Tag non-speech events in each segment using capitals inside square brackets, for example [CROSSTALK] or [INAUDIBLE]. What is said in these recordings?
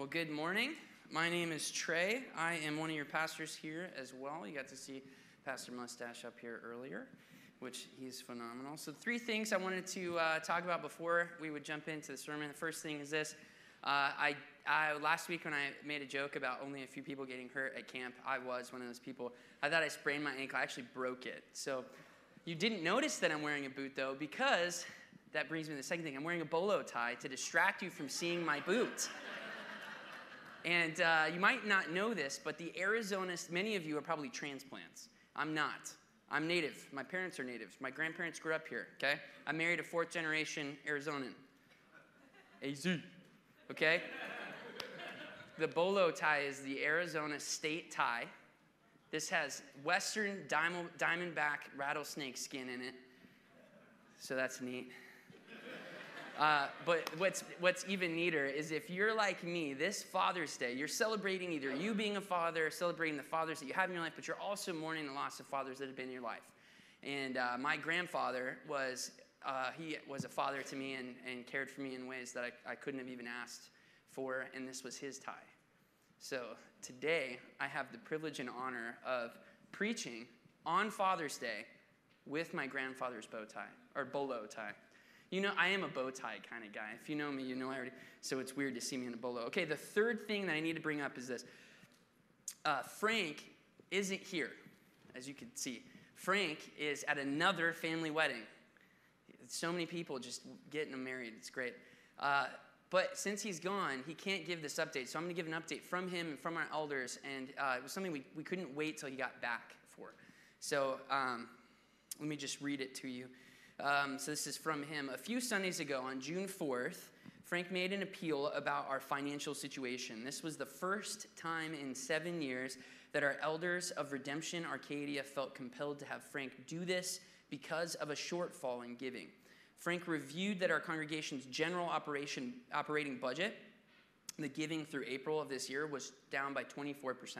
Well, good morning. My name is Trae. I am one of your pastors here as well. You got to see Pastor Mustache up here earlier, which he's phenomenal. So, three things I wanted to uh, talk about before we would jump into the sermon. The first thing is this. Uh, I, I, last week when I made a joke about only a few people getting hurt at camp, I was one of those people. I thought I sprained my ankle. I actually broke it. So you didn't notice that I'm wearing a boot though, because that brings me to the second thing. I'm wearing a bolo tie to distract you from seeing my boot. And uh, you might not know this, but the Arizonists, many of you are probably transplants. I'm not. I'm native. My parents are natives. My grandparents grew up here, okay? I married a fourth generation Arizonan. AZ, okay? the bolo tie is the Arizona state tie. This has western diamond, diamondback rattlesnake skin in it. So that's neat. Uh, but what's, what's even neater is if you're like me, this Father's Day, you're celebrating either you being a father, celebrating the fathers that you have in your life, but you're also mourning the loss of fathers that have been in your life. And uh, my grandfather was, uh, he was a father to me and, and cared for me in ways that I, I couldn't have even asked for, and this was his tie. So today, I have the privilege and honor of preaching on Father's Day with my grandfather's bow tie, or bolo tie. You know, I am a bow tie kind of guy. If you know me, you know I already. So it's weird to see me in a bolo. Okay, the third thing that I need to bring up is this uh, Frank isn't here, as you can see. Frank is at another family wedding. So many people just getting them married. It's great. Uh, but since he's gone, he can't give this update. So I'm going to give an update from him and from our elders. And uh, it was something we, we couldn't wait till he got back for. So um, let me just read it to you. Um, so this is from him. A few Sundays ago, on June 4th, Frank made an appeal about our financial situation. This was the first time in seven years that our elders of Redemption Arcadia felt compelled to have Frank do this because of a shortfall in giving. Frank reviewed that our congregation's general operation, operating budget, the giving through April of this year, was down by 24%.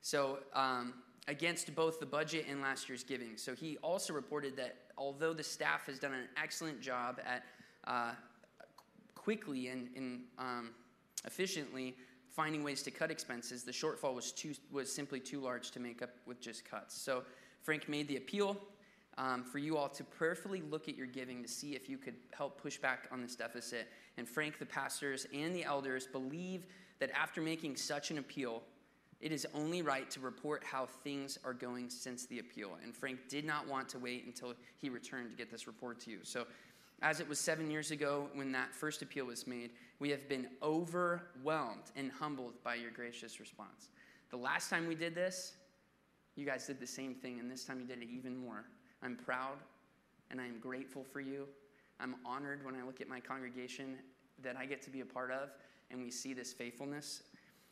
So, um, against both the budget and last year's giving. So, he also reported that although the staff has done an excellent job at uh, quickly and, and um, efficiently finding ways to cut expenses, the shortfall was, too, was simply too large to make up with just cuts. So Frank made the appeal um, for you all to prayerfully look at your giving to see if you could help push back on this deficit. And Frank, the pastors, and the elders believe that after making such an appeal, it is only right to report how things are going since the appeal. And Frank did not want to wait until he returned to get this report to you. So, as it was seven years ago when that first appeal was made, we have been overwhelmed and humbled by your gracious response. The last time we did this, you guys did the same thing, and this time you did it even more. I'm proud and I am grateful for you. I'm honored when I look at my congregation that I get to be a part of and we see this faithfulness.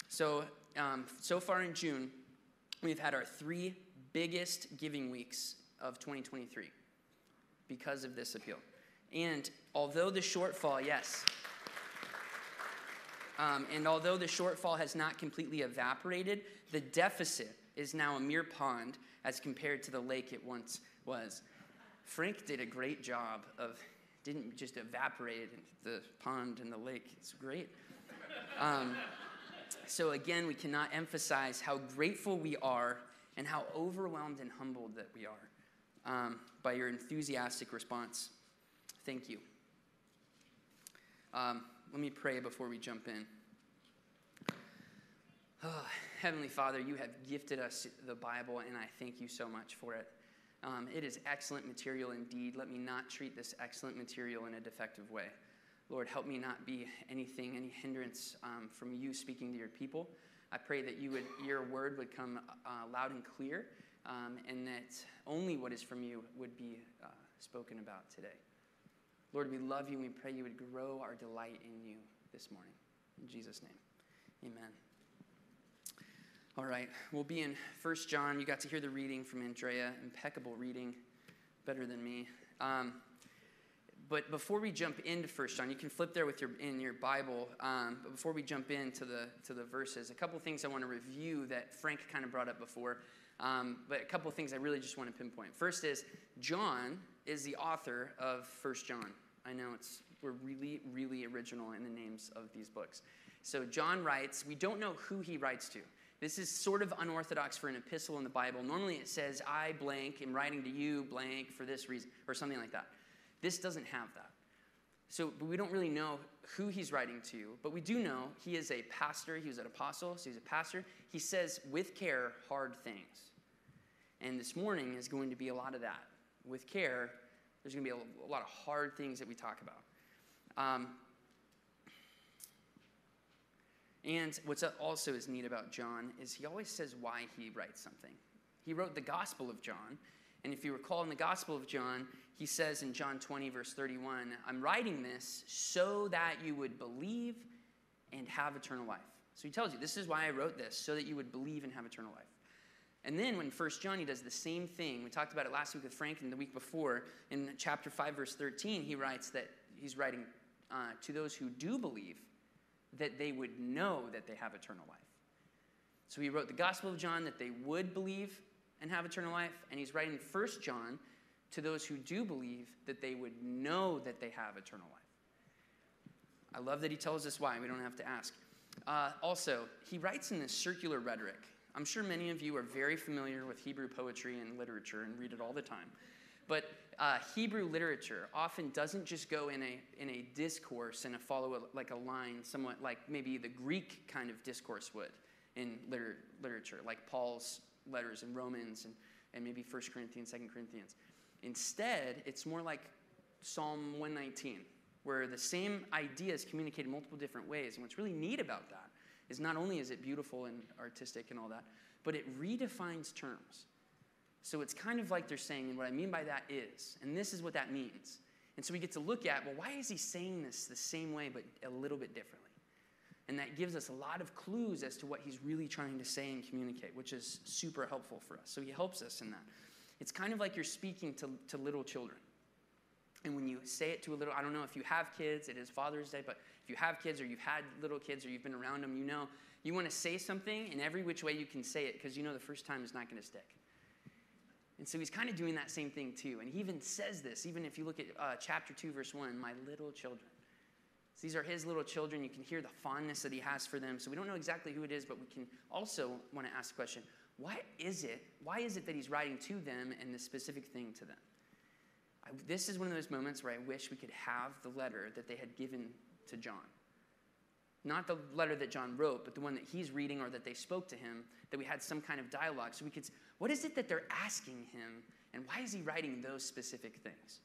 So, um, so far in June, we've had our three biggest giving weeks of 2023 because of this appeal. And although the shortfall, yes, um, and although the shortfall has not completely evaporated, the deficit is now a mere pond as compared to the lake it once was. Frank did a great job of, didn't just evaporate the pond and the lake. It's great. Um, so, again, we cannot emphasize how grateful we are and how overwhelmed and humbled that we are um, by your enthusiastic response. Thank you. Um, let me pray before we jump in. Oh, Heavenly Father, you have gifted us the Bible, and I thank you so much for it. Um, it is excellent material indeed. Let me not treat this excellent material in a defective way. Lord, help me not be anything, any hindrance um, from you speaking to your people. I pray that you would, your word would come uh, loud and clear, um, and that only what is from you would be uh, spoken about today. Lord, we love you and we pray you would grow our delight in you this morning. In Jesus' name, amen. All right, we'll be in First John. You got to hear the reading from Andrea. Impeccable reading, better than me. Um, but before we jump into First John, you can flip there with your in your Bible. Um, but before we jump into the to the verses, a couple things I want to review that Frank kind of brought up before. Um, but a couple things I really just want to pinpoint. First is John is the author of First John. I know it's we're really really original in the names of these books. So John writes, we don't know who he writes to. This is sort of unorthodox for an epistle in the Bible. Normally it says, I blank am writing to you blank for this reason, or something like that. This doesn't have that. So but we don't really know who he's writing to, but we do know he is a pastor, he was an apostle, so he's a pastor. He says, with care, hard things. And this morning is going to be a lot of that. With care, there's going to be a, lot of hard things that we talk about. Um, and what's also is neat about John is he always says why he writes something. He wrote the Gospel of John, and if you recall in the Gospel of John, he says in John 20, verse 31, I'm writing this so that you would believe and have eternal life. So he tells you, this is why I wrote this, so that you would believe and have eternal life. And then when First John, he does the same thing. We talked about it last week with Frank and the week before. In chapter 5, verse 13, he writes that he's writing uh, to those who do believe that they would know that they have eternal life. So he wrote the Gospel of John that they would believe and have eternal life, and he's writing First John to those who do believe that they would know that they have eternal life. I love that he tells us why. We don't have to ask. Uh, also, he writes in this circular rhetoric. I'm sure many of you are very familiar with Hebrew poetry and literature and read it all the time. But uh, Hebrew literature often doesn't just go in a, in a discourse and a follow a, like a line, somewhat like maybe the Greek kind of discourse would in liter- literature, like Paul's letters and Romans and, and maybe 1 Corinthians, 2 Corinthians. Instead, it's more like Psalm 119, where the same idea is communicated multiple different ways. And what's really neat about that is not only is it beautiful and artistic and all that, but it redefines terms. So it's kind of like they're saying, and what I mean by that is, and this is what that means. And so we get to look at, well, why is he saying this the same way but a little bit differently? And that gives us a lot of clues as to what he's really trying to say and communicate, which is super helpful for us. So he helps us in that. It's kind of like you're speaking to, to little children. And when you say it to a little, I don't know if you have kids, it is Father's Day, but if you have kids or you've had little kids or you've been around them, you know you want to say something in every which way you can say it because you know the first time is not going to stick. And so he's kind of doing that same thing too. And he even says this, even if you look at uh, chapter 2, verse 1, my little children. So these are his little children. You can hear the fondness that he has for them. So we don't know exactly who it is, but we can also want to ask the question what is it? Why is it that he's writing to them and the specific thing to them? I, this is one of those moments where I wish we could have the letter that they had given to John. Not the letter that John wrote, but the one that he's reading or that they spoke to him, that we had some kind of dialogue. So we could, what is it that they're asking him, and why is he writing those specific things?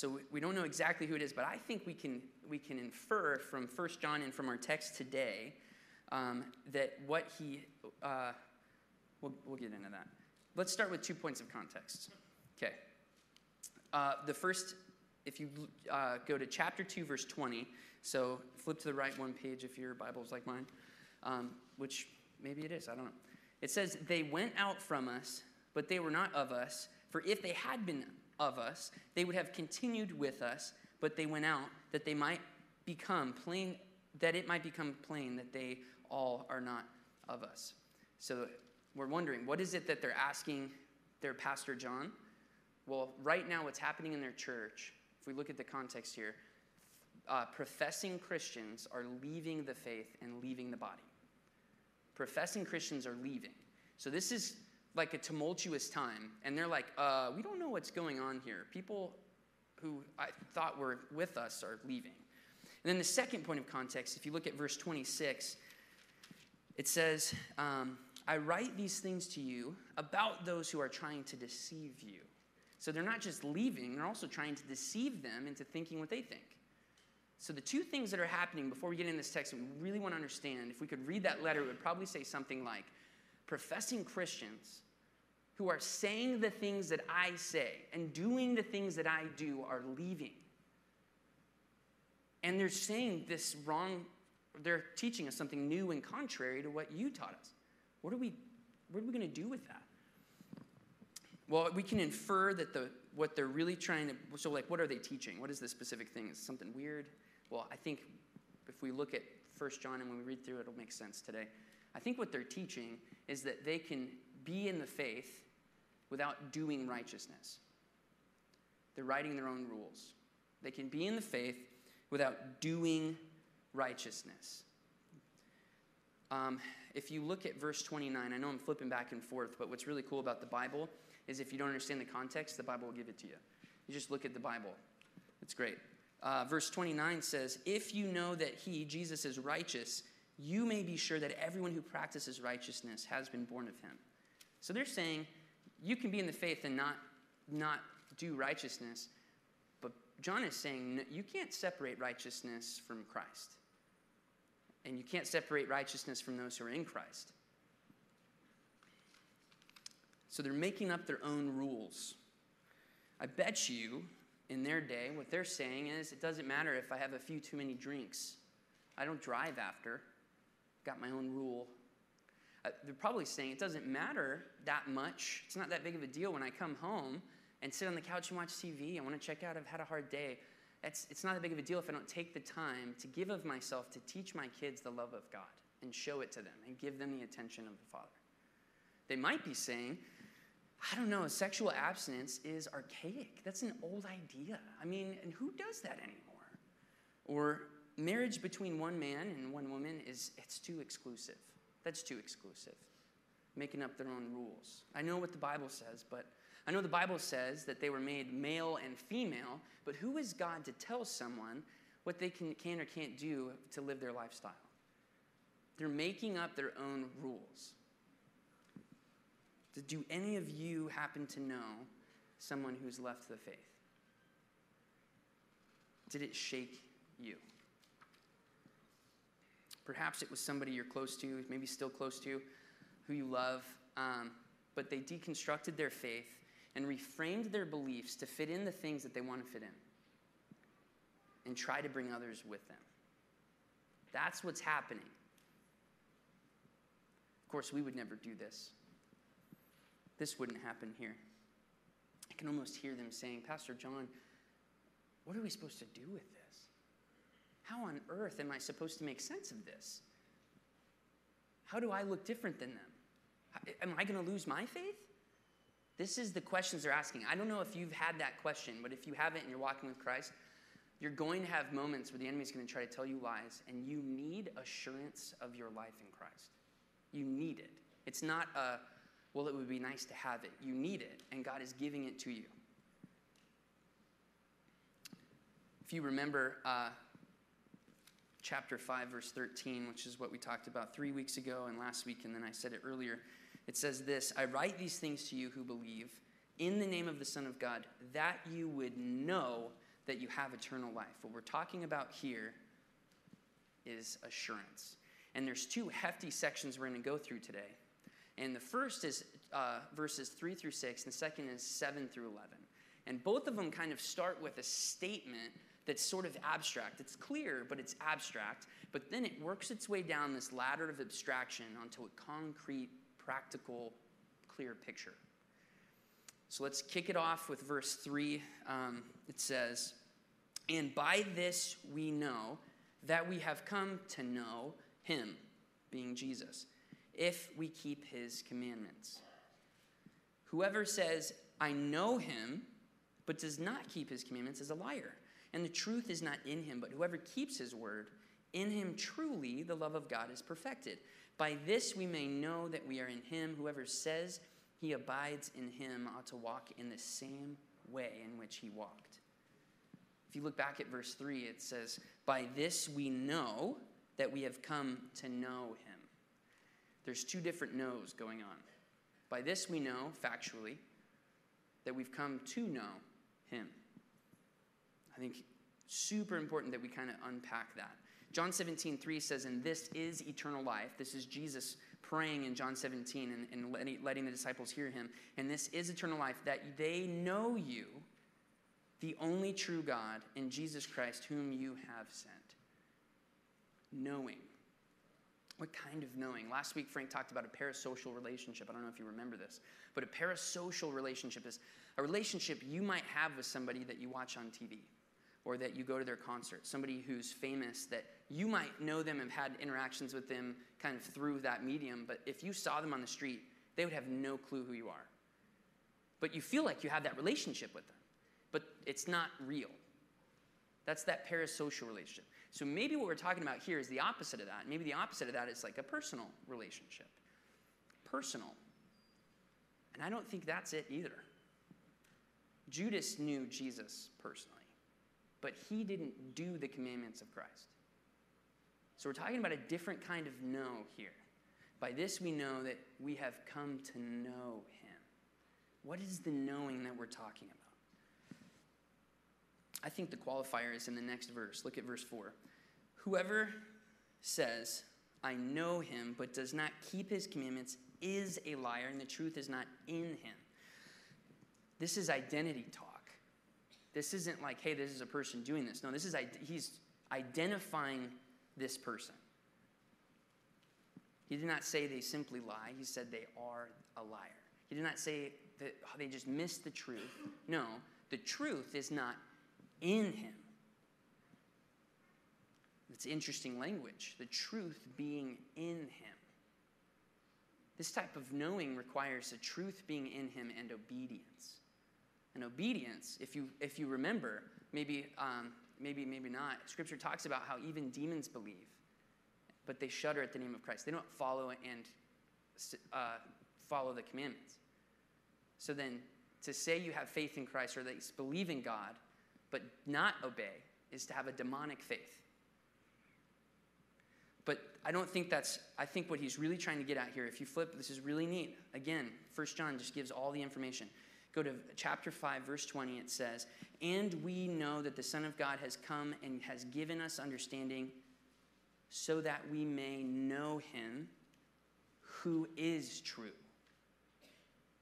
So we don't know exactly who it is, but I think we can, we can infer from 1 John and from our text today um, that what he, uh, we'll, we'll get into that. Let's start with two points of context. Okay. Uh, the first, if you uh, go to chapter 2, verse 20, so flip to the right one page if your Bible's like mine, um, which maybe it is, I don't know. It says, They went out from us, but they were not of us. For if they had been of us, they would have continued with us, but they went out that they might become plain, that it might become plain that they all are not of us. So we're wondering, what is it that they're asking their pastor John? Well, right now, what's happening in their church, if we look at the context here, uh, professing Christians are leaving the faith and leaving the body. Professing Christians are leaving. So this is like a tumultuous time, and they're like, uh, we don't know what's going on here. People who I thought were with us are leaving. And then the second point of context, if you look at verse 26, it says, um, I write these things to you about those who are trying to deceive you. So they're not just leaving, they're also trying to deceive them into thinking what they think. So the two things that are happening before we get in this text, we really want to understand, if we could read that letter, it would probably say something like, professing Christians who are saying the things that I say and doing the things that I do are leaving. And they're saying this wrong they're teaching us something new and contrary to what you taught us. What are we, what are we going to do with that? Well, we can infer that the, what they're really trying to, so like, what are they teaching? What is the specific thing? Is something weird? Well, I think if we look at 1 John and when we read through it, it'll make sense today. I think what they're teaching is that they can be in the faith without doing righteousness. They're writing their own rules. They can be in the faith without doing righteousness. Um, if you look at verse 29, I know I'm flipping back and forth, but what's really cool about the Bible is if you don't understand the context, the Bible will give it to you. You just look at the Bible. It's great. Uh, verse 29 says, If you know that he, Jesus, is righteous, you may be sure that everyone who practices righteousness has been born of him. So they're saying you can be in the faith and not, not do righteousness, but John is saying you can't separate righteousness from Christ. And you can't separate righteousness from those who are in Christ. So they're making up their own rules. I bet you in their day, what they're saying is it doesn't matter if I have a few too many drinks. I don't drive after. Got my own rule. Uh, they're probably saying it doesn't matter that much. It's not that big of a deal when I come home and sit on the couch and watch TV. I want to check out. I've had a hard day. It's, it's not that big of a deal if I don't take the time to give of myself to teach my kids the love of God and show it to them and give them the attention of the Father. They might be saying, I don't know, sexual abstinence is archaic. That's an old idea. I mean, and who does that anymore? Or marriage between one man and one woman is it's too exclusive. That's too exclusive. Making up their own rules. I know what the Bible says, but I know the Bible says that they were made male and female, but who is God to tell someone what they can, can or can't do to live their lifestyle? They're making up their own rules. Do any of you happen to know someone who's left the faith? Did it shake you? Perhaps it was somebody you're close to, maybe still close to, who you love, um, but they deconstructed their faith and reframed their beliefs to fit in the things that they want to fit in and try to bring others with them. That's what's happening. Of course, we would never do this. This wouldn't happen here. I can almost hear them saying, Pastor John, what are we supposed to do with this? How on earth am I supposed to make sense of this? How do I look different than them? Am I going to lose my faith? This is the questions they're asking. I don't know if you've had that question, but if you haven't and you're walking with Christ, you're going to have moments where the enemy's going to try to tell you lies, and you need assurance of your life in Christ. You need it. It's not a, well, it would be nice to have it. You need it, and God is giving it to you. If you remember uh, chapter 5, verse 13, which is what we talked about three weeks ago and last week, and then I said it earlier, it says this I write these things to you who believe in the name of the Son of God, that you would know that you have eternal life. What we're talking about here is assurance. And there's two hefty sections we're going to go through today. And the first is uh, verses 3 through 6, and the second is 7 through 11. And both of them kind of start with a statement that's sort of abstract. It's clear, but it's abstract. But then it works its way down this ladder of abstraction onto a concrete, practical, clear picture. So let's kick it off with verse 3. Um, it says, And by this we know that we have come to know him, being Jesus if we keep his commandments. Whoever says, I know him, but does not keep his commandments is a liar, and the truth is not in him. But whoever keeps his word, in him truly the love of God is perfected. By this we may know that we are in him. Whoever says he abides in him ought to walk in the same way in which he walked. If you look back at verse 3, it says, By this we know that we have come to know him. There's two different knows going on. By this we know, factually, that we've come to know him. I think super important that we kind of unpack that. John 17, 3 says, And this is eternal life. This is Jesus praying in John 17 and, and letting, the disciples hear him. And this is eternal life, that they know you, the only true God, and Jesus Christ, whom you have sent. Knowing. What kind of knowing? Last week, Frank talked about a parasocial relationship. I don't know if you remember this, but a parasocial relationship is a relationship you might have with somebody that you watch on TV or that you go to their concert, somebody who's famous that you might know them and had interactions with them kind of through that medium, but if you saw them on the street, they would have no clue who you are. But you feel like you have that relationship with them, but it's not real. That's that parasocial relationship. So maybe what we're talking about here is the opposite of that. Maybe the opposite of that is like a personal relationship. Personal. And I don't think that's it either. Judas knew Jesus personally, but he didn't do the commandments of Christ. So we're talking about a different kind of know here. By this we know that we have come to know him. What is the knowing that we're talking about? I think the qualifier is in the next verse. Look at verse 4. Whoever says, I know him, but does not keep his commandments, is a liar, and the truth is not in him. This is identity talk. This isn't like, hey, this is a person doing this. No, this is, he's identifying this person. He did not say they simply lie, he said they are a liar. He did not say that they just missed the truth. No, the truth is not in him. It's interesting language, the truth being in him. This type of knowing requires the truth being in him and obedience. And obedience, if you, if you remember, maybe, um, maybe, maybe not, Scripture talks about how even demons believe, but they shudder at the name of Christ. They don't follow and uh, follow the commandments. So then, to say you have faith in Christ or that you believe in God, but not obey, is to have a demonic faith. But I don't think that's, I think what he's really trying to get at here, if you flip, this is really neat. Again, First John just gives all the information. Go to chapter 5, verse 20, it says, And we know that the Son of God has come and has given us understanding so that we may know him who is true.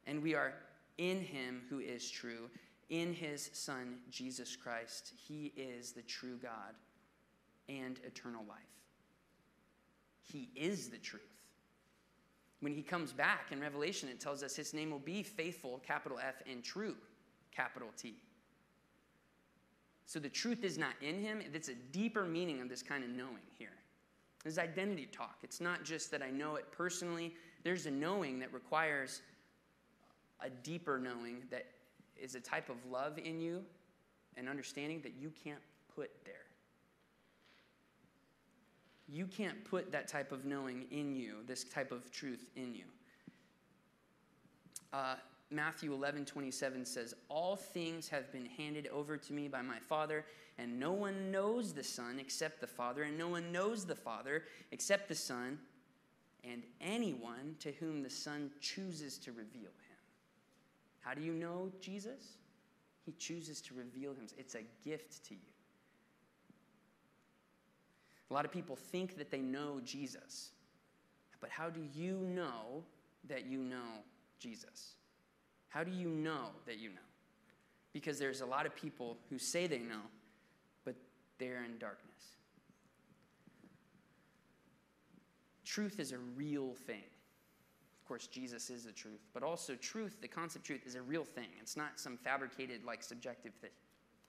And we are in him who is true, in his Son, Jesus Christ. He is the true God and eternal life. He is the truth. When he comes back in Revelation, it tells us his name will be faithful, capital F, and true, capital T. So the truth is not in him. It's a deeper meaning of this kind of knowing here. This identity talk. It's not just that I know it personally, there's a knowing that requires a deeper knowing that is a type of love in you and understanding that you can't put there. You can't put that type of knowing in you, this type of truth in you. Uh, Matthew 11, 27 says, All things have been handed over to me by my Father, and no one knows the Son except the Father, and no one knows the Father except the Son, and anyone to whom the Son chooses to reveal him. How do you know Jesus? He chooses to reveal him. It's a gift to you. A lot of people think that they know Jesus. But how do you know that you know Jesus? How do you know that you know? Because there's a lot of people who say they know, but they're in darkness. Truth is a real thing. Of course, Jesus is the truth, but also truth, the concept truth, is a real thing. It's not some fabricated, like subjective thing.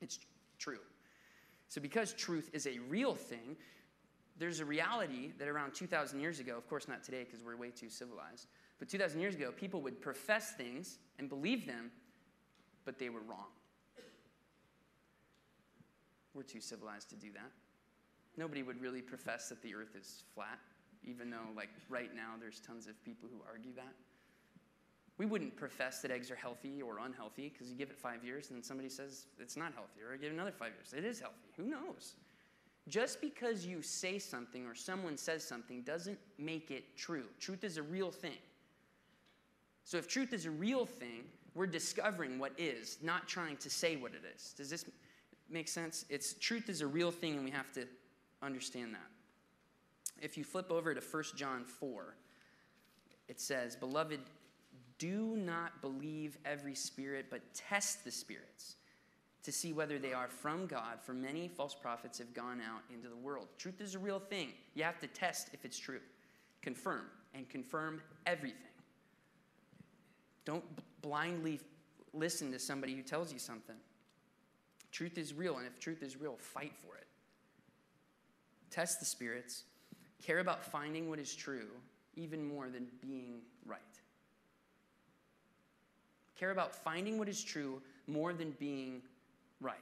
It's true. So, because truth is a real thing, there's a reality that around 2,000 years ago, of course not today because we're way too civilized, but 2,000 years ago, people would profess things and believe them, but they were wrong. We're too civilized to do that. Nobody would really profess that the earth is flat, even though, like, right now, there's tons of people who argue that. We wouldn't profess that eggs are healthy or unhealthy because you give it five years and then somebody says it's not healthy, or give it another five years. It is healthy. Who knows? Just because you say something or someone says something doesn't make it true. Truth is a real thing. So if truth is a real thing, we're discovering what is, not trying to say what it is. Does this make sense? It's truth is a real thing and we have to understand that. If you flip over to 1 John 4, it says, "Beloved, do not believe every spirit, but test the spirits." To see whether they are from God, for many false prophets have gone out into the world. Truth is a real thing. You have to test if it's true. Confirm, and confirm everything. Don't blindly listen to somebody who tells you something. Truth is real, and if truth is real, fight for it. Test the spirits. Care about finding what is true even more than being right. Care about finding what is true more than being right.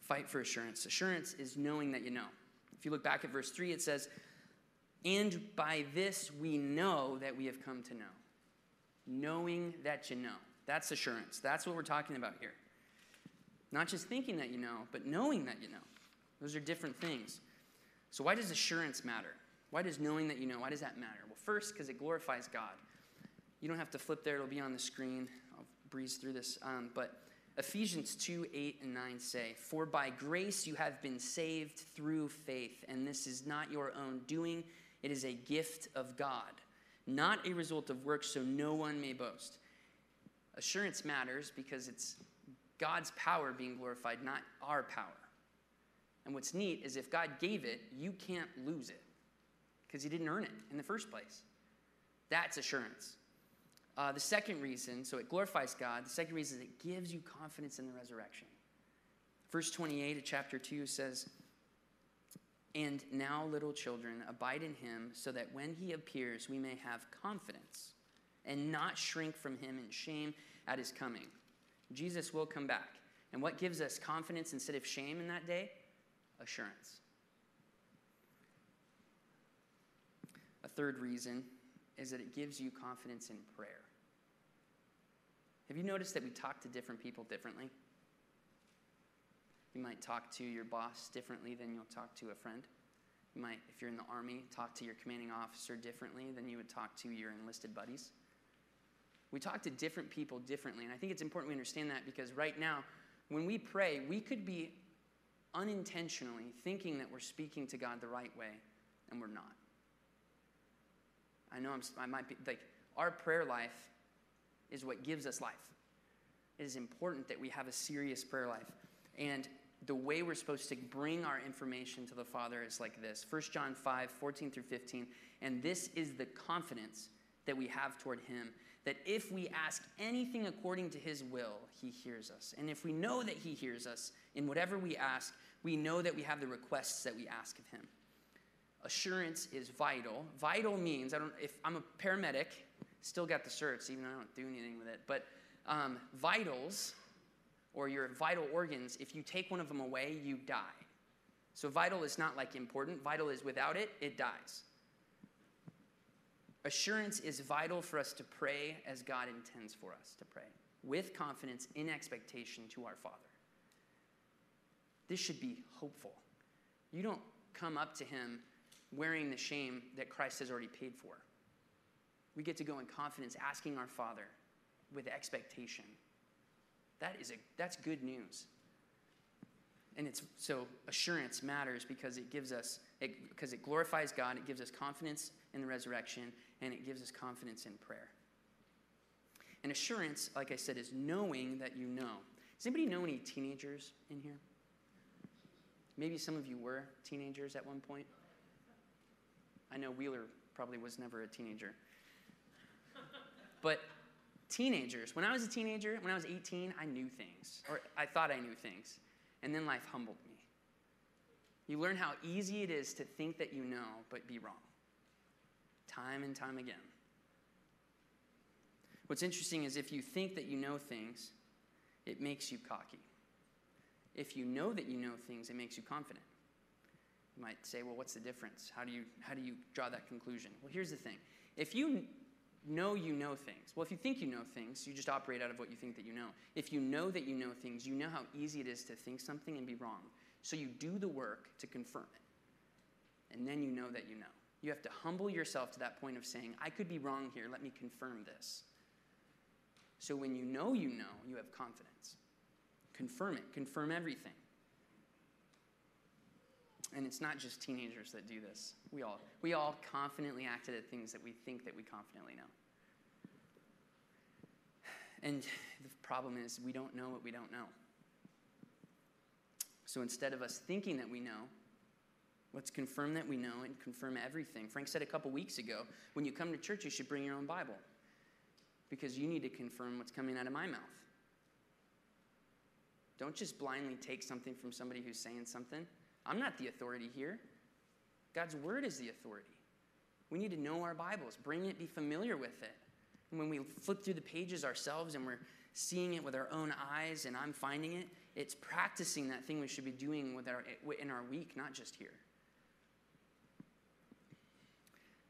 Fight for assurance. Assurance is knowing that you know. If you look back at verse 3, it says, And by this we know that we have come to know. Knowing that you know. That's assurance. That's what we're talking about here. Not just thinking that you know, but knowing that you know. Those are different things. So, why does assurance matter? Why does knowing that you know, why does that matter? Well, first, because it glorifies God. You don't have to flip there, it'll be on the screen. I'll breeze through this. Um, but Ephesians 2 8 and 9 say, For by grace you have been saved through faith, and this is not your own doing, it is a gift of God, not a result of works, so no one may boast. Assurance matters because it's God's power being glorified, not our power. And what's neat is if God gave it, you can't lose it because you didn't earn it in the first place. That's assurance. Uh, the second reason, so it glorifies God. The second reason is it gives you confidence in the resurrection. Verse 28 of chapter 2 says, And now, little children, abide in him, so that when he appears, we may have confidence and not shrink from him in shame at his coming. Jesus will come back. And what gives us confidence instead of shame in that day? Assurance. A third reason is that it gives you confidence in prayer. Have you noticed that we talk to different people differently? You might talk to your boss differently than you'll talk to a friend. You might, if you're in the army, talk to your commanding officer differently than you would talk to your enlisted buddies. We talk to different people differently, and I think it's important we understand that because right now, when we pray, we could be unintentionally thinking that we're speaking to God the right way, and we're not. I know I'm, I might be like, our prayer life is what gives us life. It is important that we have a serious prayer life. And the way we're supposed to bring our information to the Father is like this 1 John 5 14 through 15. And this is the confidence that we have toward Him that if we ask anything according to His will, He hears us. And if we know that He hears us in whatever we ask, we know that we have the requests that we ask of Him. Assurance is vital. Vital means I don't. If I'm a paramedic, Still got the certs, even though I don't do anything with it. But um, vitals, or your vital organs, if you take one of them away, you die. So vital is not like important. Vital is without it, it dies. Assurance is vital for us to pray as God intends for us to pray, with confidence, in expectation to our Father. This should be hopeful. You don't come up to Him wearing the shame that Christ has already paid for we get to go in confidence asking our Father with expectation. That is a, that's good news. And it's so assurance matters because it gives us it, because it glorifies God, it gives us confidence in the resurrection, and it gives us confidence in prayer. And assurance, like I said, is knowing that you know. Does anybody know any teenagers in here? Maybe some of you were teenagers at one point. I know Wheeler probably was never a teenager. But teenagers, when I was a teenager, when I was 18, I knew things, or I thought I knew things. And then life humbled me. You learn how easy it is to think that you know, but be wrong. Time and time again. What's interesting is if you think that you know things, it makes you cocky. If you know that you know things, it makes you confident. You might say, well, what's the difference? How do you, how do you draw that conclusion? Well, here's the thing. If you know you know things. Well, if you think you know things, you just operate out of what you think that you know. If you know that you know things, you know how easy it is to think something and be wrong. So you do the work to confirm it. And then you know that you know. You have to humble yourself to that point of saying, I could be wrong here. Let me confirm this. So when you know you know, you have confidence. Confirm it, confirm everything. And it's not just teenagers that do this. We all, we all confidently acted at things that we think that we confidently know. And the problem is we don't know what we don't know. So instead of us thinking that we know, let's confirm that we know and confirm everything. Frank said a couple weeks ago when you come to church, you should bring your own Bible because you need to confirm what's coming out of my mouth. Don't just blindly take something from somebody who's saying something. I'm not the authority here. God's word is the authority. We need to know our Bibles, bring it, be familiar with it. And when we flip through the pages ourselves and we're seeing it with our own eyes and I'm finding it, it's practicing that thing we should be doing with our, in our week, not just here.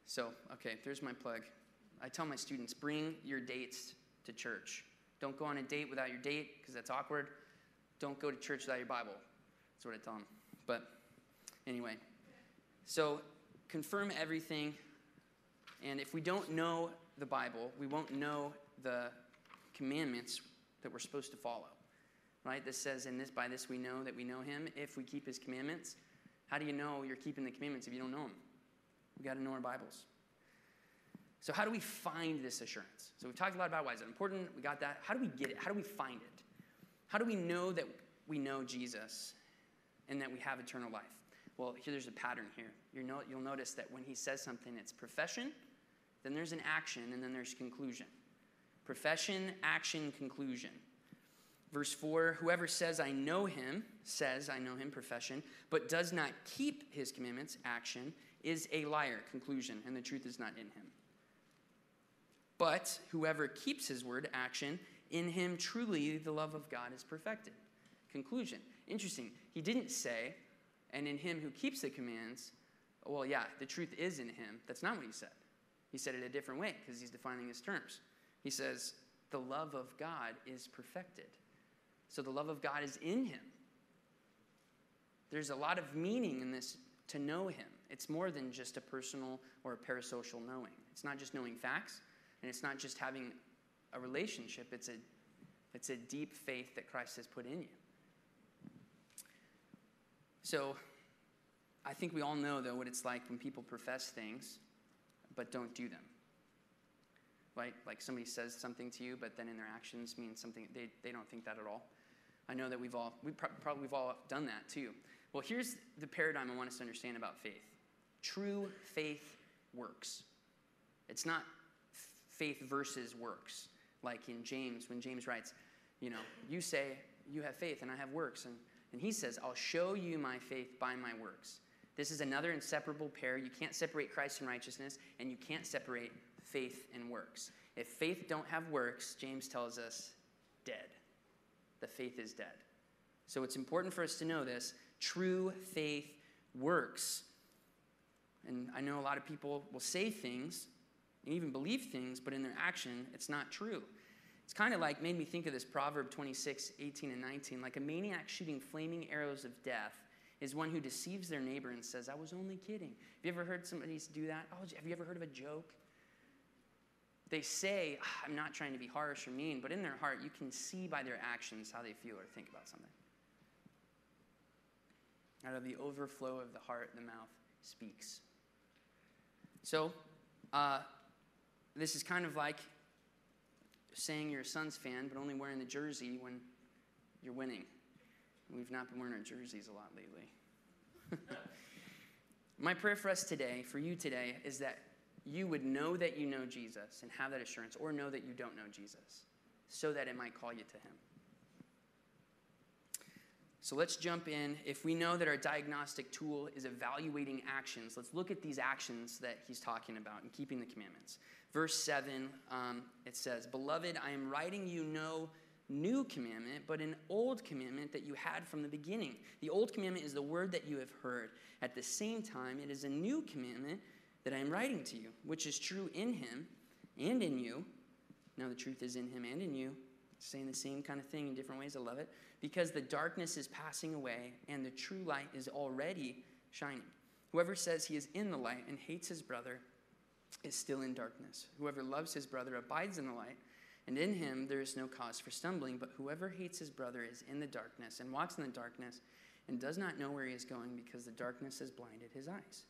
So, okay, there's my plug. I tell my students bring your dates to church. Don't go on a date without your date because that's awkward. Don't go to church without your Bible. That's what I tell them. But anyway, so confirm everything. And if we don't know the Bible, we won't know the commandments that we're supposed to follow. Right? This says, in this by this we know that we know him if we keep his commandments. How do you know you're keeping the commandments if you don't know them? We got to know our Bibles. So, how do we find this assurance? So, we've talked a lot about why is it important. We got that. How do we get it? How do we find it? How do we know that we know Jesus and that we have eternal life? Well, here there's a pattern here. you know, you'll notice that when he says something, it's profession, then there's an action, and then there's conclusion. Profession, action, conclusion. Verse 4 Whoever says, I know him, says, I know him, profession, but does not keep his commandments, action, is a liar, conclusion, and the truth is not in him. But whoever keeps his word, action, in him truly the love of God is perfected. Conclusion. Interesting. He didn't say, and in him who keeps the commands, well, yeah, the truth is in him. That's not what he said. He said it a different way because he's defining his terms. He says, the love of God is perfected. So the love of God is in him. There's a lot of meaning in this to know him. It's more than just a personal or a parasocial knowing. It's not just knowing facts, and it's not just having a relationship, it's a, it's a deep faith that Christ has put in you. So, I think we all know, though, what it's like when people profess things but don't do them. Right? Like somebody says something to you, but then in their actions means something, they, they don't think that at all. I know that we've all, we probably we've all done that too. Well, here's the paradigm I want us to understand about faith true faith works. It's not faith versus works. Like in James, when James writes, you know, you say you have faith and I have works. And, and he says, I'll show you my faith by my works. This is another inseparable pair. You can't separate Christ and righteousness, and you can't separate faith and works. If faith don't have works, James tells us, dead. The faith is dead. So it's important for us to know this. True faith works. And I know a lot of people will say things and even believe things, but in their action, it's not true. It's kind of like, made me think of this Proverb 26, 18, and 19. Like a maniac shooting flaming arrows of death is one who deceives their neighbor and says, I was only kidding. Have you ever heard somebody do that? Oh, have you ever heard of a joke? They say, ah, I'm not trying to be harsh or mean, but in their heart, you can see by their actions how they feel or think about something. Out of the overflow of the heart, the mouth speaks. So, uh, this is kind of like saying you're a Suns fan, but only wearing the jersey when you're winning. We've not been wearing our jerseys a lot lately. [LAUGHS] My prayer for us today, for you today, is that you would know that you know Jesus and have that assurance, or know that you don't know Jesus, so that it might call you to Him. So let's jump in. If we know that our diagnostic tool is evaluating actions, let's look at these actions that he's talking about and keeping the commandments. Verse 7, um, it says, Beloved, I am writing you no new commandment, but an old commandment that you had from the beginning. The old commandment is the word that you have heard. At the same time, it is a new commandment that I am writing to you, which is true in him and in you. Now, the truth is in him and in you. saying the same kind of thing in different ways. I love it. Because the darkness is passing away and the true light is already shining. Whoever says he is in the light and hates his brother is still in darkness. Whoever loves his brother abides in the light, and in him there is no cause for stumbling. But whoever hates his brother is in the darkness and walks in the darkness and does not know where he is going because the darkness has blinded his eyes.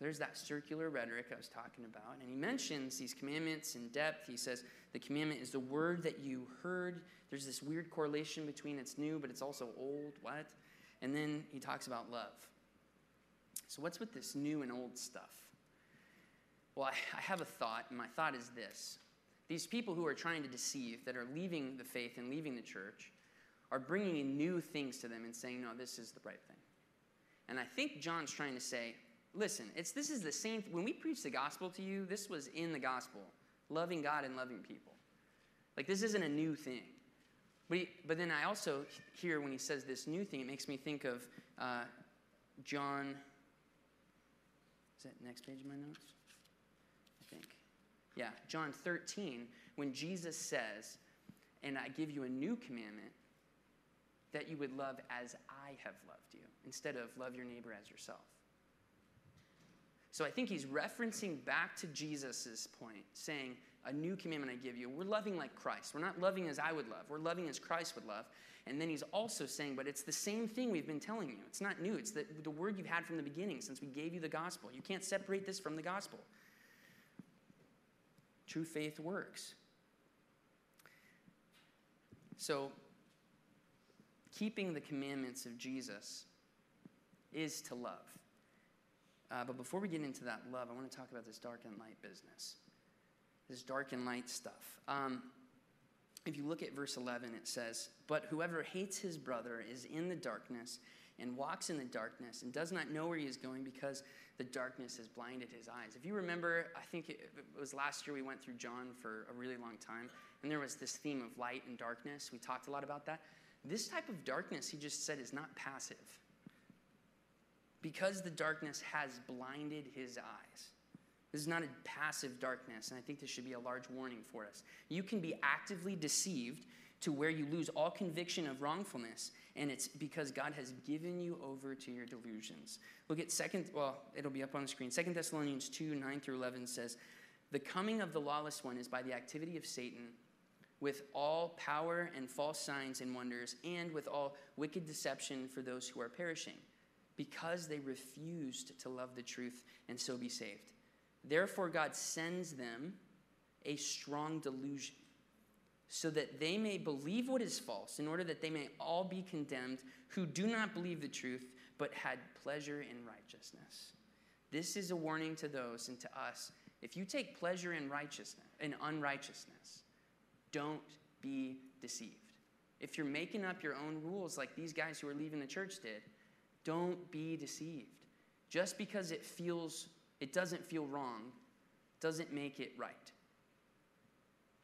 There's that circular rhetoric I was talking about. And he mentions these commandments in depth. He says the commandment is the word that you heard. There's this weird correlation between it's new, but it's also old. What? And then he talks about love. So, what's with this new and old stuff? Well, I, I have a thought, and my thought is this. These people who are trying to deceive, that are leaving the faith and leaving the church, are bringing in new things to them and saying, no, this is the right thing. And I think John's trying to say, listen, it's, this is the same. When we preach the gospel to you, this was in the gospel loving God and loving people. Like, this isn't a new thing. But, he, but then I also hear when he says this new thing, it makes me think of uh, John. Is that next page of my notes? Yeah, John 13, when Jesus says, And I give you a new commandment that you would love as I have loved you, instead of love your neighbor as yourself. So I think he's referencing back to Jesus' point, saying, A new commandment I give you. We're loving like Christ. We're not loving as I would love, we're loving as Christ would love. And then he's also saying, But it's the same thing we've been telling you. It's not new, it's the, the word you've had from the beginning since we gave you the gospel. You can't separate this from the gospel. True faith works. So, keeping the commandments of Jesus is to love. Uh, but before we get into that love, I want to talk about this dark and light business. This dark and light stuff. Um, if you look at verse 11, it says, But whoever hates his brother is in the darkness and walks in the darkness and does not know where he is going because the darkness has blinded his eyes. If you remember, I think it was last year we went through John for a really long time, and there was this theme of light and darkness. We talked a lot about that. This type of darkness, he just said, is not passive because the darkness has blinded his eyes. This is not a passive darkness, and I think this should be a large warning for us. You can be actively deceived to where you lose all conviction of wrongfulness, and it's because God has given you over to your delusions. Look at second, well, it'll be up on the screen. Second Thessalonians 2, 9 through 11 says, The coming of the lawless one is by the activity of Satan with all power and false signs and wonders, and with all wicked deception for those who are perishing because they refused to love the truth and so be saved. Therefore, God sends them a strong delusion so that they may believe what is false, in order that they may all be condemned who do not believe the truth but had pleasure in righteousness. This is a warning to those and to us. If you take pleasure in righteousness in unrighteousness, don't be deceived. If you're making up your own rules like these guys who are leaving the church did, don't be deceived. Just because it feels it doesn't feel wrong doesn't make it right.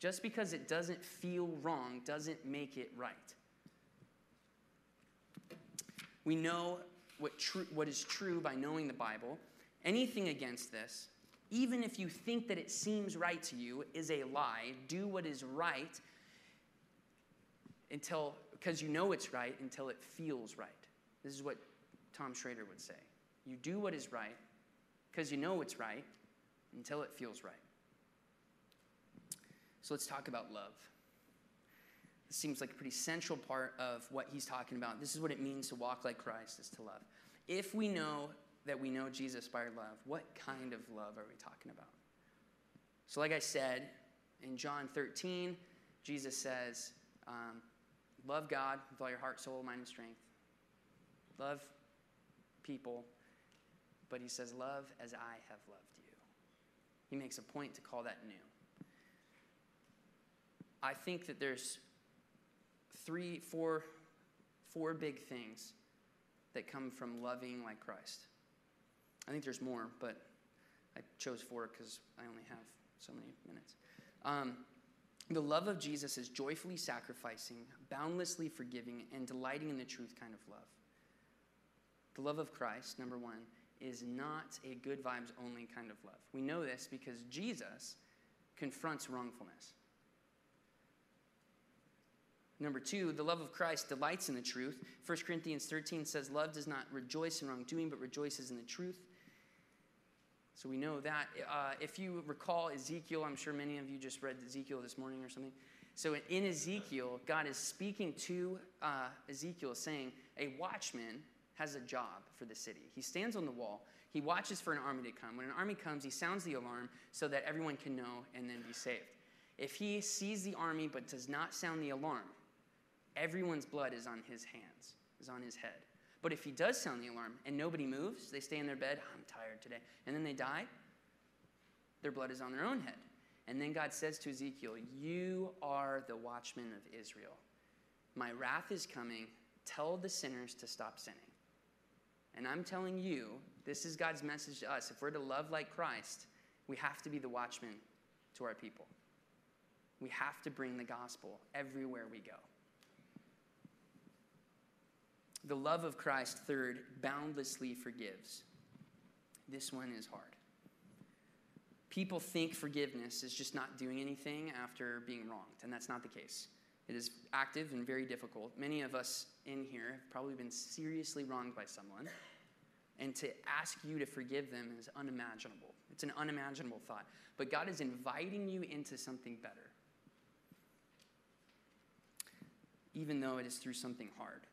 Just because it doesn't feel wrong doesn't make it right. We know what, what is true by knowing the Bible. Anything against this, even if you think that it seems right to you, is a lie. Do what is right until, because you know it's right, until it feels right. This is what Tom Schrader would say. You do what is right because you know it's right until it feels right. So let's talk about love. This seems like a pretty central part of what he's talking about. This is what it means to walk like Christ, is to love. If we know that we know Jesus by love, what kind of love are we talking about? So, like I said, in John 13, Jesus says, um, Love God with all your heart, soul, mind, and strength. Love people, but he says, Love as I have loved you. He makes a point to call that new. I think that there's three, four, four big things that come from loving like Christ. I think there's more, but I chose four because I only have so many minutes. Um, the love of Jesus is joyfully sacrificing, boundlessly forgiving, and delighting in the truth kind of love. The love of Christ, number one, is not a good vibes only kind of love. We know this because Jesus confronts wrongfulness. Number two, the love of Christ delights in the truth. 1 Corinthians 13 says, Love does not rejoice in wrongdoing, but rejoices in the truth. So we know that. Uh, if you recall Ezekiel, I'm sure many of you just read Ezekiel this morning or something. So in Ezekiel, God is speaking to uh, Ezekiel saying, A watchman has a job for the city. He stands on the wall. He watches for an army to come. When an army comes, he sounds the alarm so that everyone can know and then be saved. If he sees the army but does not sound the alarm, everyone's blood is on his hands, is on his head. But if he does sound the alarm and nobody moves, they stay in their bed, I'm tired today, and then they die, their blood is on their own head. And then God says to Ezekiel, You are the watchman of Israel. My wrath is coming. Tell the sinners to stop sinning. And I'm telling you, this is God's message to us. If we're to love like Christ, we have to be the watchman to our people. We have to bring the gospel everywhere we go. The love of Christ, third, boundlessly forgives. This one is hard. People think forgiveness is just not doing anything after being wronged, and that's not the case. It is active and very difficult. Many of us in here have probably been seriously wronged by someone, and to ask you to forgive them is unimaginable. It's an unimaginable thought. But God is inviting you into something better, even though it is through something hard.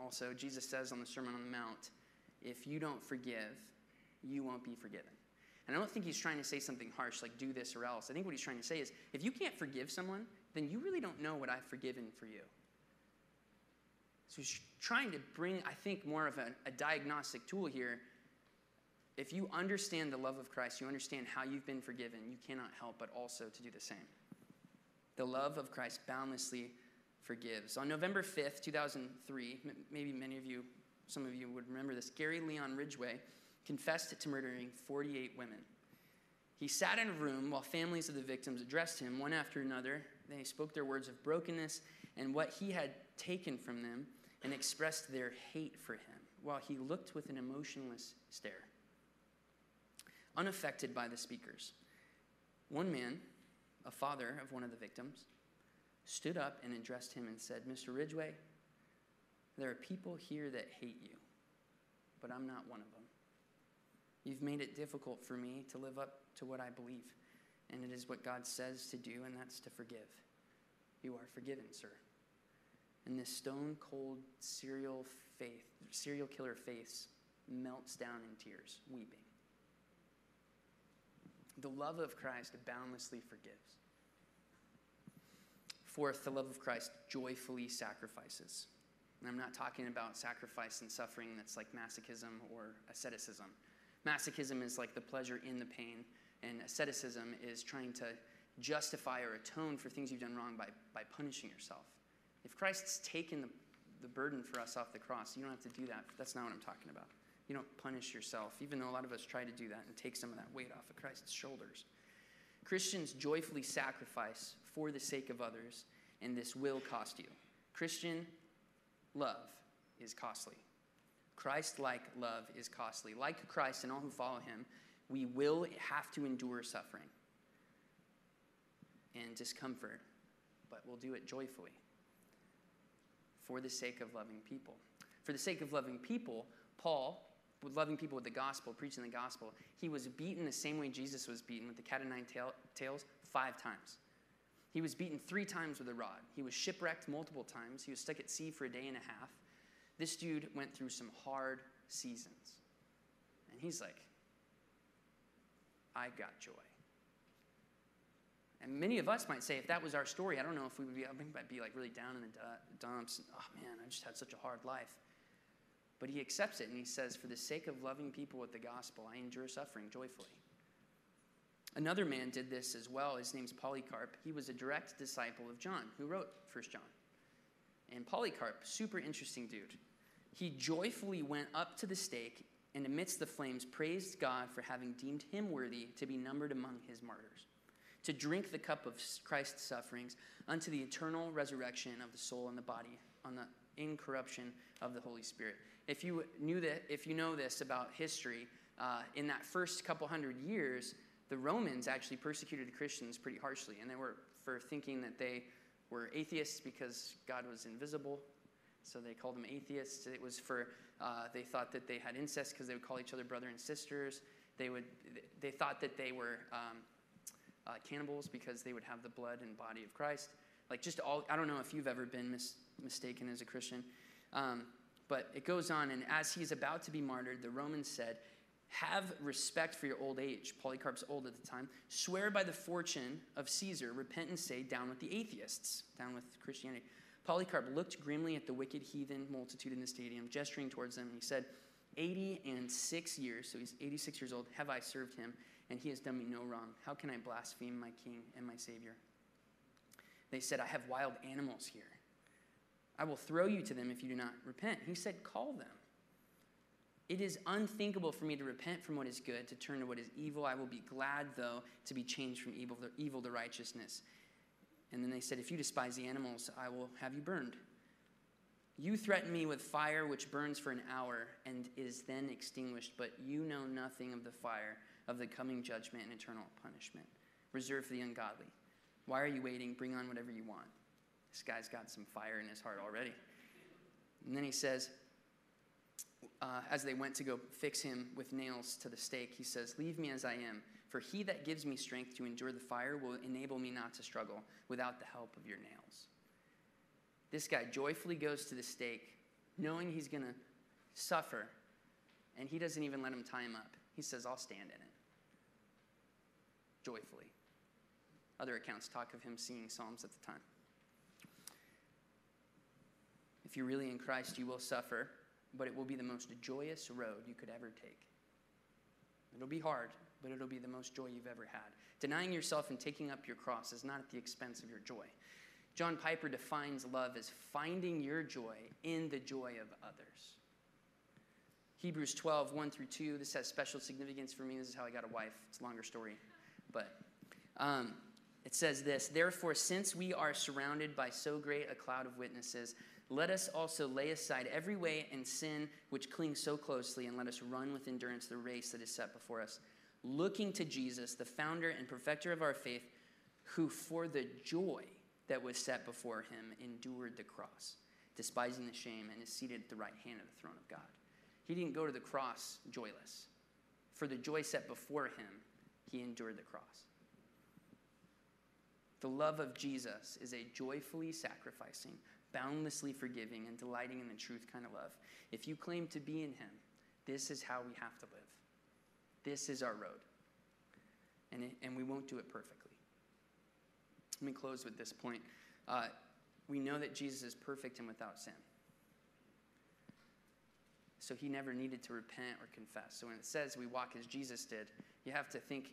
Also, Jesus says on the Sermon on the Mount, if you don't forgive, you won't be forgiven. And I don't think he's trying to say something harsh like do this or else. I think what he's trying to say is if you can't forgive someone, then you really don't know what I've forgiven for you. So he's trying to bring, I think, more of a, a diagnostic tool here. If you understand the love of Christ, you understand how you've been forgiven, you cannot help but also to do the same. The love of Christ boundlessly forgives. On November 5th, 2003, maybe many of you, some of you would remember this, Gary Leon Ridgway confessed to murdering 48 women. He sat in a room while families of the victims addressed him one after another. They spoke their words of brokenness and what he had taken from them and expressed their hate for him while he looked with an emotionless stare, unaffected by the speakers. One man, a father of one of the victims, stood up and addressed him and said, Mr. Ridgway, there are people here that hate you, but I'm not one of them. You've made it difficult for me to live up to what I believe, and it is what God says to do, and that's to forgive. You are forgiven, sir. And this stone cold serial faith, serial killer face melts down in tears, weeping. The love of Christ boundlessly forgives. Fourth, the love of Christ joyfully sacrifices. And I'm not talking about sacrifice and suffering that's like masochism or asceticism. Masochism is like the pleasure in the pain, and asceticism is trying to justify or atone for things you've done wrong by, by punishing yourself. If Christ's taken the, the burden for us off the cross, you don't have to do that. That's not what I'm talking about. You don't punish yourself, even though a lot of us try to do that and take some of that weight off of Christ's shoulders. Christians joyfully sacrifice for the sake of others, and this will cost you. Christian love is costly. Christ like love is costly. Like Christ and all who follow him, we will have to endure suffering and discomfort, but we'll do it joyfully for the sake of loving people. For the sake of loving people, Paul, loving people with the gospel, preaching the gospel, he was beaten the same way Jesus was beaten with the cat o' nine tail, tails five times. He was beaten three times with a rod. He was shipwrecked multiple times. He was stuck at sea for a day and a half. This dude went through some hard seasons. And he's like, I got joy. And many of us might say, if that was our story, I don't know if we would be, I might be like really down in the dumps. And, oh man, I just had such a hard life. But he accepts it and he says, for the sake of loving people with the gospel, I endure suffering joyfully. Another man did this as well. His name's Polycarp. He was a direct disciple of John, who wrote First John. And Polycarp, super interesting dude. He joyfully went up to the stake and amidst the flames praised God for having deemed him worthy to be numbered among his martyrs, to drink the cup of Christ's sufferings unto the eternal resurrection of the soul and the body on the incorruption of the Holy Spirit. If you knew that, if you know this about history, uh, in that first couple hundred years, the Romans actually persecuted the Christians pretty harshly, and they were for thinking that they were atheists because God was invisible. So they called them atheists. It was for, uh, they thought that they had incest because they would call each other brother and sisters. They, would, they thought that they were um, uh, cannibals because they would have the blood and body of Christ. Like just all, I don't know if you've ever been mis- mistaken as a Christian. Um, but it goes on, and as he's about to be martyred, the Romans said, have respect for your old age. Polycarp's old at the time. Swear by the fortune of Caesar. Repent and say, Down with the atheists, down with Christianity. Polycarp looked grimly at the wicked heathen multitude in the stadium, gesturing towards them, and he said, 80 and six years, so he's 86 years old, have I served him, and he has done me no wrong. How can I blaspheme my king and my savior? They said, I have wild animals here. I will throw you to them if you do not repent. He said, Call them. It is unthinkable for me to repent from what is good, to turn to what is evil. I will be glad, though, to be changed from evil to, evil to righteousness. And then they said, If you despise the animals, I will have you burned. You threaten me with fire which burns for an hour and is then extinguished, but you know nothing of the fire of the coming judgment and eternal punishment reserved for the ungodly. Why are you waiting? Bring on whatever you want. This guy's got some fire in his heart already. And then he says, uh, as they went to go fix him with nails to the stake, he says, Leave me as I am, for he that gives me strength to endure the fire will enable me not to struggle without the help of your nails. This guy joyfully goes to the stake, knowing he's going to suffer, and he doesn't even let him tie him up. He says, I'll stand in it. Joyfully. Other accounts talk of him singing psalms at the time. If you're really in Christ, you will suffer, but it will be the most joyous road you could ever take. It'll be hard, but it'll be the most joy you've ever had. Denying yourself and taking up your cross is not at the expense of your joy. John Piper defines love as finding your joy in the joy of others. Hebrews 12, 1 through 2. This has special significance for me. This is how I got a wife. It's a longer story. But um, it says this Therefore, since we are surrounded by so great a cloud of witnesses, let us also lay aside every way and sin which clings so closely, and let us run with endurance the race that is set before us, looking to Jesus, the founder and perfecter of our faith, who for the joy that was set before him endured the cross, despising the shame, and is seated at the right hand of the throne of God. He didn't go to the cross joyless. For the joy set before him, he endured the cross. The love of Jesus is a joyfully sacrificing, boundlessly forgiving, and delighting in the truth kind of love. If you claim to be in him, this is how we have to live. This is our road. And, it, and we won't do it perfectly. Let me close with this point. Uh, we know that Jesus is perfect and without sin. So he never needed to repent or confess. So when it says we walk as Jesus did, you have to think,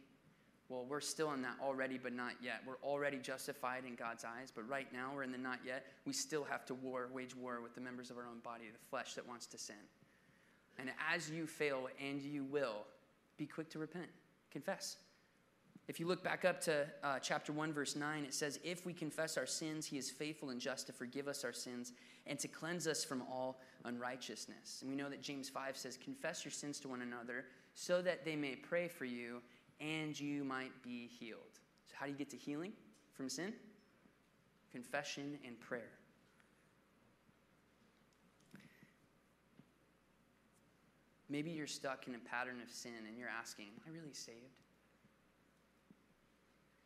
well, we're still in that already, but not yet. We're already justified in God's eyes, but right now we're in the not yet. We still have to war, wage war with the members of our own body, the flesh that wants to sin. And as you fail, and you will, be quick to repent, confess. If you look back up to uh, chapter 1, verse 9, it says, If we confess our sins, he is faithful and just to forgive us our sins and to cleanse us from all unrighteousness. And we know that James 5 says, Confess your sins to one another so that they may pray for you and you might be healed. So, how do you get to healing from sin? Confession and prayer. Maybe you're stuck in a pattern of sin and you're asking, Am I really saved?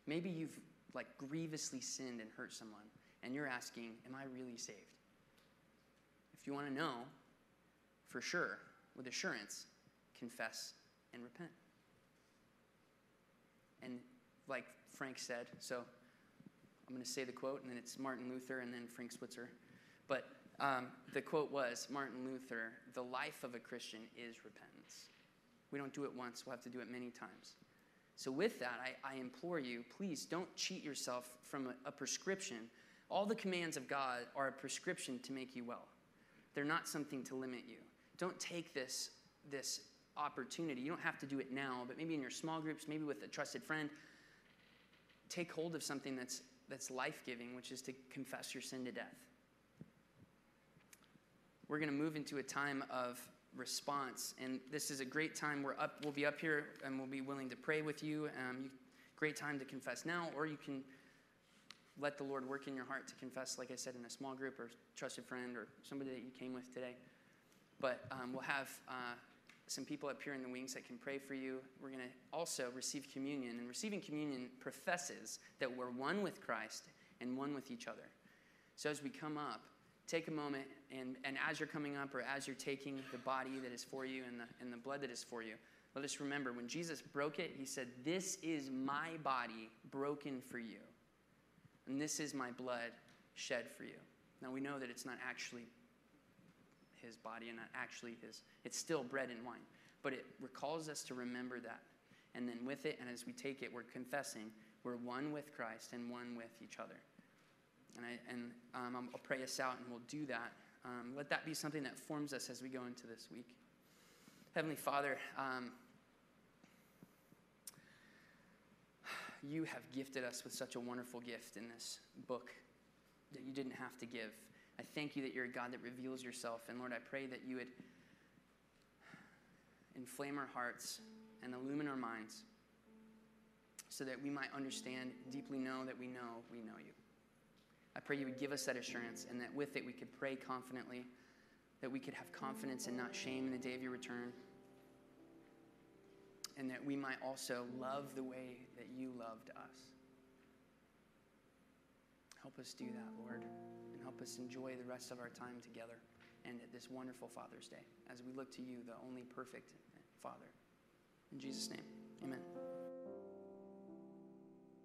Maybe you've like grievously sinned and hurt someone, and you're asking, Am I really saved? If you want to know for sure, with assurance, confess and repent. And like Frank said, so I'm going to say the quote, and then it's Martin Luther and then Frank Switzer. But um, the quote was Martin Luther, the life of a Christian is repentance. We don't do it once, we'll have to do it many times. So, with that, I, I implore you please don't cheat yourself from a, a prescription. All the commands of God are a prescription to make you well, they're not something to limit you. Don't take this, this opportunity. You don't have to do it now, but maybe in your small groups, maybe with a trusted friend, take hold of something that's, that's life giving, which is to confess your sin to death. We're going to move into a time of response. And this is a great time. We're up, we'll be up here and we'll be willing to pray with you. Um, you great time to confess now, or you can let the Lord work in your heart to confess, like I said, in a small group or trusted friend or somebody that you came with today. But um, we'll have uh, some people up here in the wings that can pray for you. We're going to also receive communion, and receiving communion professes that we're one with Christ and one with each other. So as we come up, take a moment and, and as you're coming up or as you're taking the body that is for you and the, and the blood that is for you, let us remember when Jesus broke it, he said, This is my body broken for you. And this is my blood shed for you. Now we know that it's not actually his body and actually his, it's still bread and wine. But it recalls us to remember that. And then with it, and as we take it, we're confessing we're one with Christ and one with each other. And, I, and um, I'll pray us out, and we'll do that. Um, let that be something that forms us as we go into this week. Heavenly Father, um, you have gifted us with such a wonderful gift in this book that you didn't have to give. I thank you that you're a God that reveals yourself. And Lord, I pray that you would inflame our hearts and illumine our minds so that we might understand, deeply know that we know we know you. I pray you would give us that assurance and that with it we could pray confidently, that we could have confidence and not shame in the day of your return, and that we might also love the way that you loved us. Help us do that, Lord, help us enjoy the rest of our time together and this wonderful Father's Day as we look to you, the only perfect Father. In Jesus' name, amen.